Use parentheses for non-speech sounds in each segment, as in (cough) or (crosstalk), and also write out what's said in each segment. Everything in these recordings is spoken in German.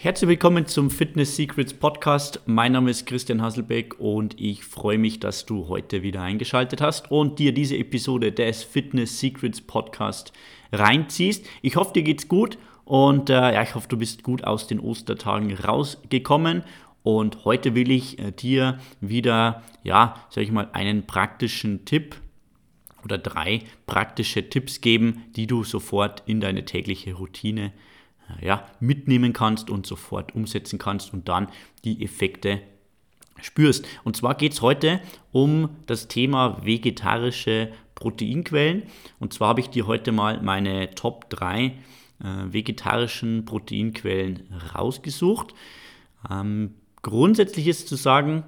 Herzlich willkommen zum Fitness Secrets Podcast. Mein Name ist Christian Hasselbeck und ich freue mich, dass du heute wieder eingeschaltet hast und dir diese Episode des Fitness Secrets Podcast reinziehst. Ich hoffe, dir geht's gut und äh, ja, ich hoffe, du bist gut aus den Ostertagen rausgekommen. Und heute will ich äh, dir wieder, ja, sag ich mal, einen praktischen Tipp oder drei praktische Tipps geben, die du sofort in deine tägliche Routine ja, mitnehmen kannst und sofort umsetzen kannst und dann die Effekte spürst. Und zwar geht es heute um das Thema vegetarische Proteinquellen. Und zwar habe ich dir heute mal meine Top 3 äh, vegetarischen Proteinquellen rausgesucht. Ähm, grundsätzlich ist zu sagen,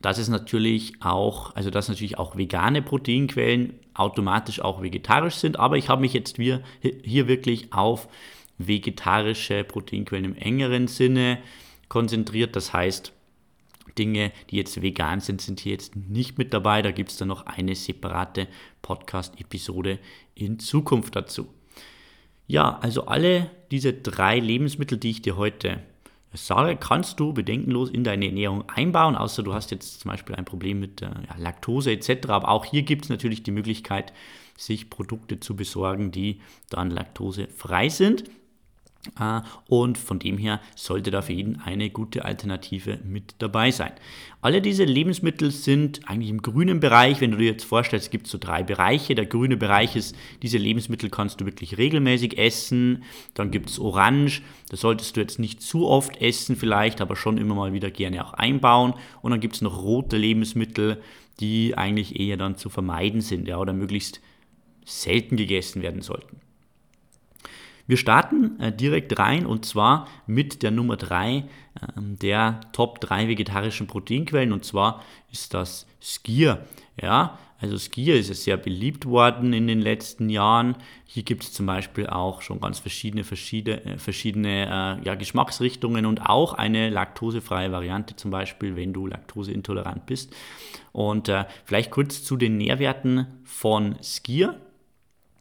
dass es natürlich auch, also dass natürlich auch vegane Proteinquellen automatisch auch vegetarisch sind, aber ich habe mich jetzt hier, hier wirklich auf vegetarische Proteinquellen im engeren Sinne konzentriert. Das heißt, Dinge, die jetzt vegan sind, sind hier jetzt nicht mit dabei. Da gibt es dann noch eine separate Podcast-Episode in Zukunft dazu. Ja, also alle diese drei Lebensmittel, die ich dir heute sage, kannst du bedenkenlos in deine Ernährung einbauen, außer du hast jetzt zum Beispiel ein Problem mit äh, Laktose etc. Aber auch hier gibt es natürlich die Möglichkeit, sich Produkte zu besorgen, die dann laktosefrei sind. Äh, und von dem her sollte da für jeden eine gute Alternative mit dabei sein. Alle diese Lebensmittel sind eigentlich im grünen Bereich. Wenn du dir jetzt vorstellst, es gibt so drei Bereiche. Der grüne Bereich ist, diese Lebensmittel kannst du wirklich regelmäßig essen. Dann gibt es Orange, das solltest du jetzt nicht zu oft essen vielleicht, aber schon immer mal wieder gerne auch einbauen. Und dann gibt es noch rote Lebensmittel, die eigentlich eher dann zu vermeiden sind ja, oder möglichst selten gegessen werden sollten. Wir starten äh, direkt rein und zwar mit der Nummer 3 äh, der Top 3 vegetarischen Proteinquellen und zwar ist das Skier. Ja, also Skier ist ja sehr beliebt worden in den letzten Jahren. Hier gibt es zum Beispiel auch schon ganz verschiedene, verschiedene, äh, verschiedene äh, ja, Geschmacksrichtungen und auch eine laktosefreie Variante zum Beispiel, wenn du laktoseintolerant bist. Und äh, vielleicht kurz zu den Nährwerten von Skier.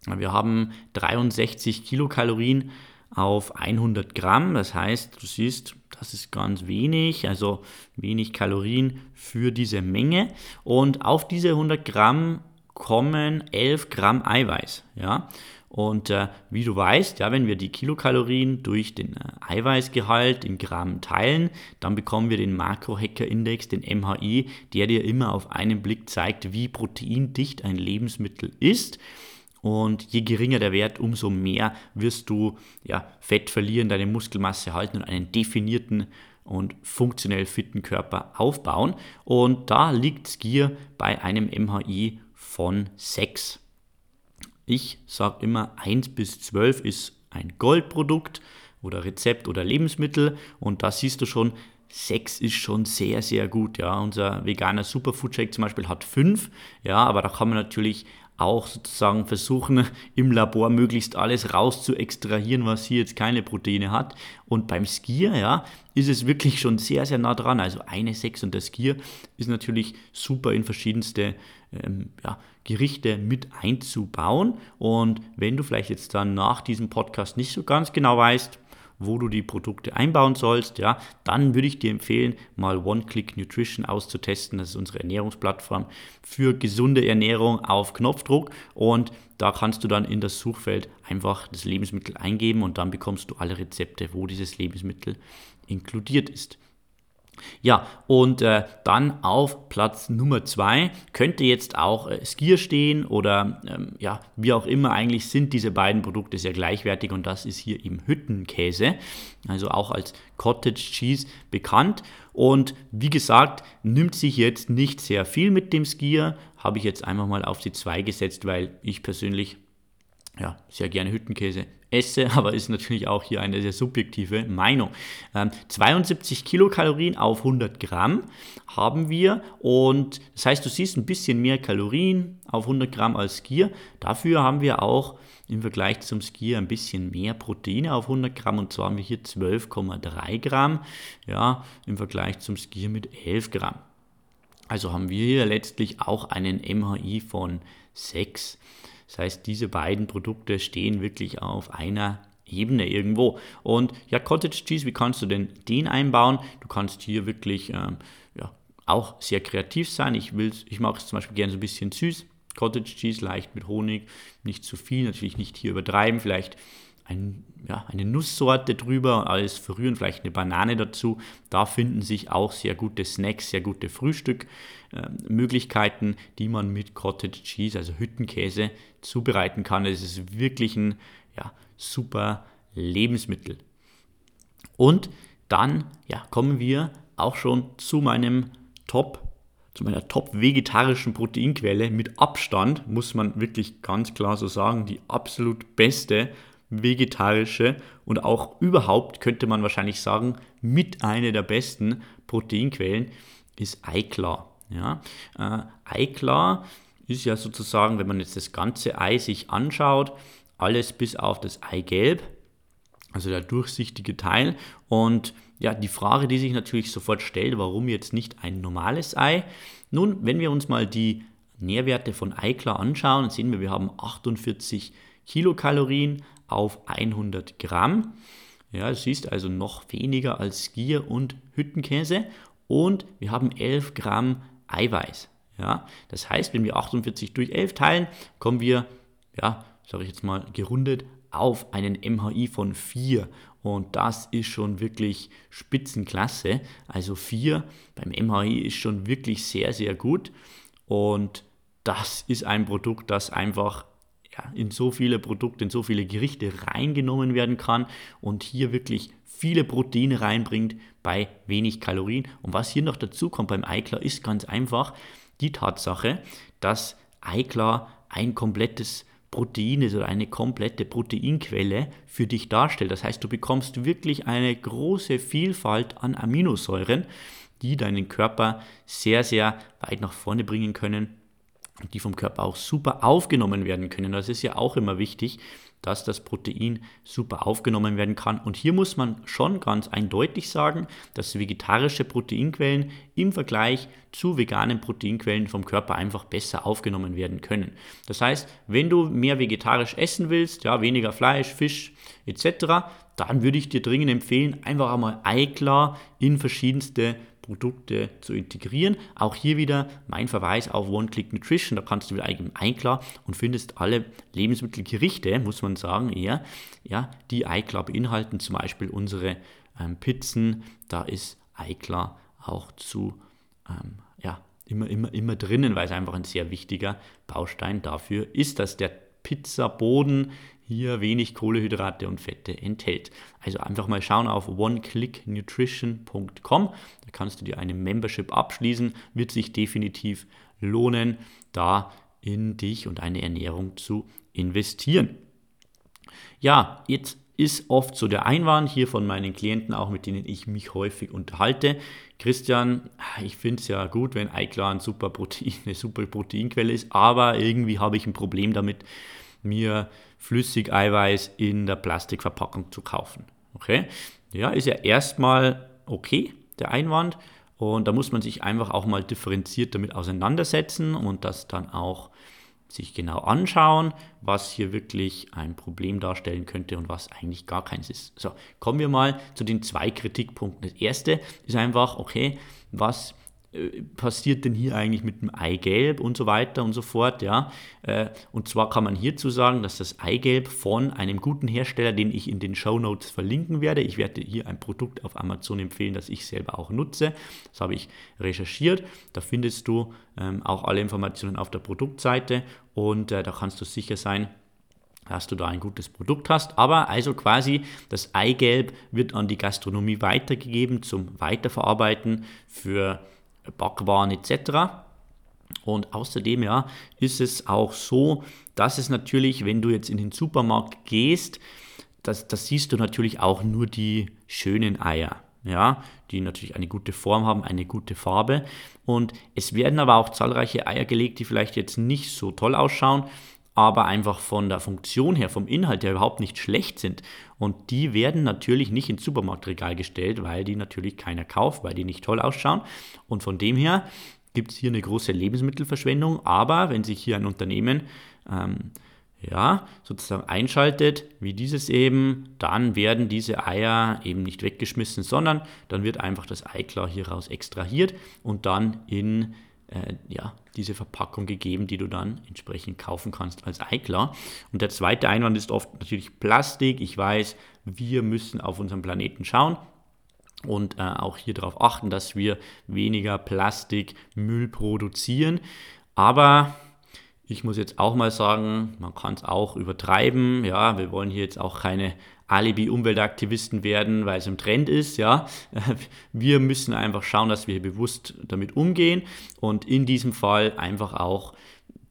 Wir haben 63 Kilokalorien auf 100 Gramm. Das heißt, du siehst, das ist ganz wenig, also wenig Kalorien für diese Menge. Und auf diese 100 Gramm kommen 11 Gramm Eiweiß. Ja? Und äh, wie du weißt, ja, wenn wir die Kilokalorien durch den äh, Eiweißgehalt in Gramm teilen, dann bekommen wir den Makrohacker-Index, den MHI, der dir immer auf einen Blick zeigt, wie proteindicht ein Lebensmittel ist. Und je geringer der Wert, umso mehr wirst du ja, Fett verlieren, deine Muskelmasse halten und einen definierten und funktionell fitten Körper aufbauen. Und da liegt Skier bei einem MHI von 6. Ich sage immer, 1 bis 12 ist ein Goldprodukt oder Rezept oder Lebensmittel. Und da siehst du schon, 6 ist schon sehr, sehr gut. Ja. Unser veganer Superfood Shake zum Beispiel hat 5, ja, aber da kann man natürlich auch sozusagen versuchen, (laughs) im Labor möglichst alles raus zu extrahieren, was hier jetzt keine Proteine hat. Und beim Skier, ja, ist es wirklich schon sehr, sehr nah dran. Also eine 6 und der Skier ist natürlich super in verschiedenste ähm, ja, Gerichte mit einzubauen. Und wenn du vielleicht jetzt dann nach diesem Podcast nicht so ganz genau weißt, wo du die Produkte einbauen sollst, ja, dann würde ich dir empfehlen, mal One-Click Nutrition auszutesten. Das ist unsere Ernährungsplattform für gesunde Ernährung auf Knopfdruck und da kannst du dann in das Suchfeld einfach das Lebensmittel eingeben und dann bekommst du alle Rezepte, wo dieses Lebensmittel inkludiert ist. Ja, und äh, dann auf Platz Nummer 2 könnte jetzt auch äh, Skier stehen oder ähm, ja, wie auch immer, eigentlich sind diese beiden Produkte sehr gleichwertig und das ist hier eben Hüttenkäse, also auch als Cottage Cheese bekannt. Und wie gesagt, nimmt sich jetzt nicht sehr viel mit dem Skier, habe ich jetzt einfach mal auf die 2 gesetzt, weil ich persönlich ja, sehr gerne Hüttenkäse esse, (laughs) aber ist natürlich auch hier eine sehr subjektive Meinung. Ähm, 72 Kilokalorien auf 100 Gramm haben wir und das heißt, du siehst ein bisschen mehr Kalorien auf 100 Gramm als Skier. Dafür haben wir auch im Vergleich zum Skier ein bisschen mehr Proteine auf 100 Gramm und zwar haben wir hier 12,3 Gramm, ja, im Vergleich zum Skier mit 11 Gramm. Also haben wir hier letztlich auch einen MHI von 6. Das heißt, diese beiden Produkte stehen wirklich auf einer Ebene irgendwo. Und ja, Cottage Cheese, wie kannst du denn den einbauen? Du kannst hier wirklich ähm, ja, auch sehr kreativ sein. Ich, ich mache es zum Beispiel gerne so ein bisschen süß. Cottage Cheese leicht mit Honig, nicht zu viel, natürlich nicht hier übertreiben, vielleicht ein, ja, eine Nusssorte drüber, alles verrühren, vielleicht eine Banane dazu. Da finden sich auch sehr gute Snacks, sehr gute Frühstückmöglichkeiten, äh, die man mit Cottage Cheese, also Hüttenkäse, zubereiten kann. Es ist wirklich ein ja, super Lebensmittel. Und dann ja, kommen wir auch schon zu meinem Top zu meiner top vegetarischen Proteinquelle mit Abstand, muss man wirklich ganz klar so sagen, die absolut beste vegetarische und auch überhaupt könnte man wahrscheinlich sagen, mit einer der besten Proteinquellen ist Eiklar. Ja, äh, Eiklar ist ja sozusagen, wenn man jetzt das ganze Ei sich anschaut, alles bis auf das Eigelb, also der durchsichtige Teil. Und ja, die Frage, die sich natürlich sofort stellt, warum jetzt nicht ein normales Ei? Nun, wenn wir uns mal die Nährwerte von Eiklar anschauen, sehen wir, wir haben 48 Kilokalorien, auf 100 Gramm. Ja, es ist also noch weniger als Skier und Hüttenkäse. Und wir haben 11 Gramm Eiweiß. Ja, das heißt, wenn wir 48 durch 11 teilen, kommen wir, ja, sage ich jetzt mal gerundet, auf einen MHI von 4. Und das ist schon wirklich Spitzenklasse. Also 4 beim MHI ist schon wirklich sehr, sehr gut. Und das ist ein Produkt, das einfach in so viele Produkte, in so viele Gerichte reingenommen werden kann und hier wirklich viele Proteine reinbringt bei wenig Kalorien. Und was hier noch dazu kommt beim Eiklar ist ganz einfach die Tatsache, dass Eiklar ein komplettes Protein ist oder eine komplette Proteinquelle für dich darstellt. Das heißt, du bekommst wirklich eine große Vielfalt an Aminosäuren, die deinen Körper sehr, sehr weit nach vorne bringen können die vom Körper auch super aufgenommen werden können. Das ist ja auch immer wichtig, dass das Protein super aufgenommen werden kann. Und hier muss man schon ganz eindeutig sagen, dass vegetarische Proteinquellen im Vergleich zu veganen Proteinquellen vom Körper einfach besser aufgenommen werden können. Das heißt, wenn du mehr vegetarisch essen willst, ja, weniger Fleisch, Fisch etc., dann würde ich dir dringend empfehlen, einfach einmal Eiklar in verschiedenste Produkte zu integrieren. Auch hier wieder mein Verweis auf One-Click Nutrition. Da kannst du wieder iCloud und findest alle Lebensmittelgerichte, muss man sagen, eher, ja, die iCloud beinhalten. Zum Beispiel unsere ähm, Pizzen. Da ist iCloud auch zu ähm, ja, immer, immer, immer drinnen, weil es einfach ein sehr wichtiger Baustein dafür ist, dass der Pizzaboden hier wenig Kohlehydrate und Fette enthält. Also einfach mal schauen auf oneclicknutrition.com. Da kannst du dir eine Membership abschließen. Wird sich definitiv lohnen, da in dich und deine Ernährung zu investieren. Ja, jetzt ist oft so der Einwand hier von meinen Klienten, auch mit denen ich mich häufig unterhalte. Christian, ich finde es ja gut, wenn Eiklar ein super Protein, (laughs) eine super Proteinquelle ist, aber irgendwie habe ich ein Problem damit, mir Flüssigeiweiß in der Plastikverpackung zu kaufen. Okay? Ja, ist ja erstmal okay, der Einwand. Und da muss man sich einfach auch mal differenziert damit auseinandersetzen und das dann auch sich genau anschauen, was hier wirklich ein Problem darstellen könnte und was eigentlich gar keins ist. So, kommen wir mal zu den zwei Kritikpunkten. Das erste ist einfach, okay, was passiert denn hier eigentlich mit dem Eigelb und so weiter und so fort, ja. Äh, und zwar kann man hierzu sagen, dass das Eigelb von einem guten Hersteller, den ich in den Show Notes verlinken werde, ich werde hier ein Produkt auf Amazon empfehlen, das ich selber auch nutze, das habe ich recherchiert, da findest du ähm, auch alle Informationen auf der Produktseite und äh, da kannst du sicher sein, dass du da ein gutes Produkt hast. Aber also quasi das Eigelb wird an die Gastronomie weitergegeben zum Weiterverarbeiten für Backwaren etc. Und außerdem ja, ist es auch so, dass es natürlich, wenn du jetzt in den Supermarkt gehst, das, das siehst du natürlich auch nur die schönen Eier, ja, die natürlich eine gute Form haben, eine gute Farbe. Und es werden aber auch zahlreiche Eier gelegt, die vielleicht jetzt nicht so toll ausschauen, aber einfach von der Funktion her, vom Inhalt her überhaupt nicht schlecht sind. Und die werden natürlich nicht ins Supermarktregal gestellt, weil die natürlich keiner kauft, weil die nicht toll ausschauen. Und von dem her gibt es hier eine große Lebensmittelverschwendung. Aber wenn sich hier ein Unternehmen ähm, ja, sozusagen einschaltet, wie dieses eben, dann werden diese Eier eben nicht weggeschmissen, sondern dann wird einfach das Eiklar hieraus extrahiert und dann in äh, ja, diese Verpackung gegeben, die du dann entsprechend kaufen kannst als Eiklar. Und der zweite Einwand ist oft natürlich Plastik. Ich weiß, wir müssen auf unserem Planeten schauen und äh, auch hier darauf achten, dass wir weniger Plastikmüll produzieren. Aber ich muss jetzt auch mal sagen, man kann es auch übertreiben. Ja, wir wollen hier jetzt auch keine Alibi-Umweltaktivisten werden, weil es im Trend ist. Ja, (laughs) wir müssen einfach schauen, dass wir bewusst damit umgehen und in diesem Fall einfach auch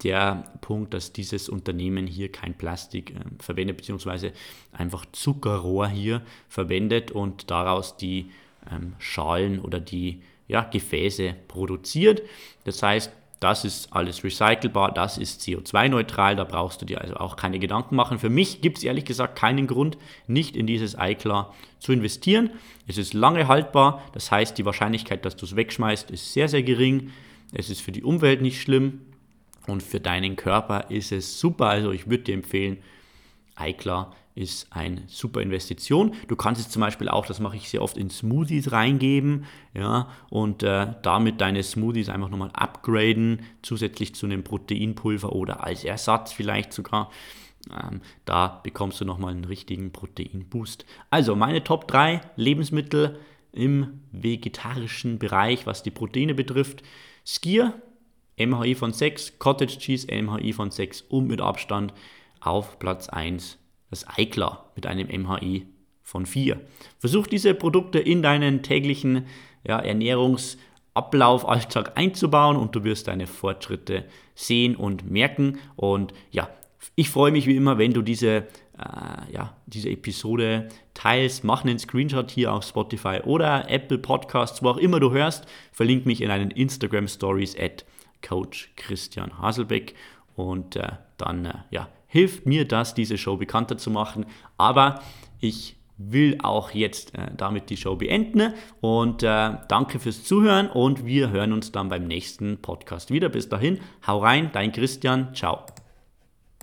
der Punkt, dass dieses Unternehmen hier kein Plastik äh, verwendet, beziehungsweise einfach Zuckerrohr hier verwendet und daraus die ähm, Schalen oder die ja, Gefäße produziert. Das heißt, das ist alles recycelbar, das ist CO2-neutral, da brauchst du dir also auch keine Gedanken machen. Für mich gibt es ehrlich gesagt keinen Grund, nicht in dieses iClar zu investieren. Es ist lange haltbar, das heißt, die Wahrscheinlichkeit, dass du es wegschmeißt, ist sehr, sehr gering. Es ist für die Umwelt nicht schlimm und für deinen Körper ist es super. Also ich würde dir empfehlen, iClar ist eine super Investition. Du kannst es zum Beispiel auch, das mache ich sehr oft, in Smoothies reingeben ja, und äh, damit deine Smoothies einfach nochmal upgraden, zusätzlich zu einem Proteinpulver oder als Ersatz vielleicht sogar. Ähm, da bekommst du nochmal einen richtigen Proteinboost. Also meine Top 3 Lebensmittel im vegetarischen Bereich, was die Proteine betrifft. Skier, MHI von 6, Cottage Cheese, MHI von 6 und mit Abstand auf Platz 1 das Eiklar mit einem MHI von 4. Versuch diese Produkte in deinen täglichen ja, Ernährungsablauf, Alltag einzubauen und du wirst deine Fortschritte sehen und merken. Und ja, ich freue mich wie immer, wenn du diese, äh, ja, diese Episode teilst. Mach einen Screenshot hier auf Spotify oder Apple Podcasts, wo auch immer du hörst. Verlink mich in einen Instagram Stories at Coach Christian Haselbeck und äh, dann äh, ja, hilft mir das, diese Show bekannter zu machen. Aber ich will auch jetzt äh, damit die Show beenden und äh, danke fürs Zuhören und wir hören uns dann beim nächsten Podcast wieder. Bis dahin, hau rein, dein Christian, ciao.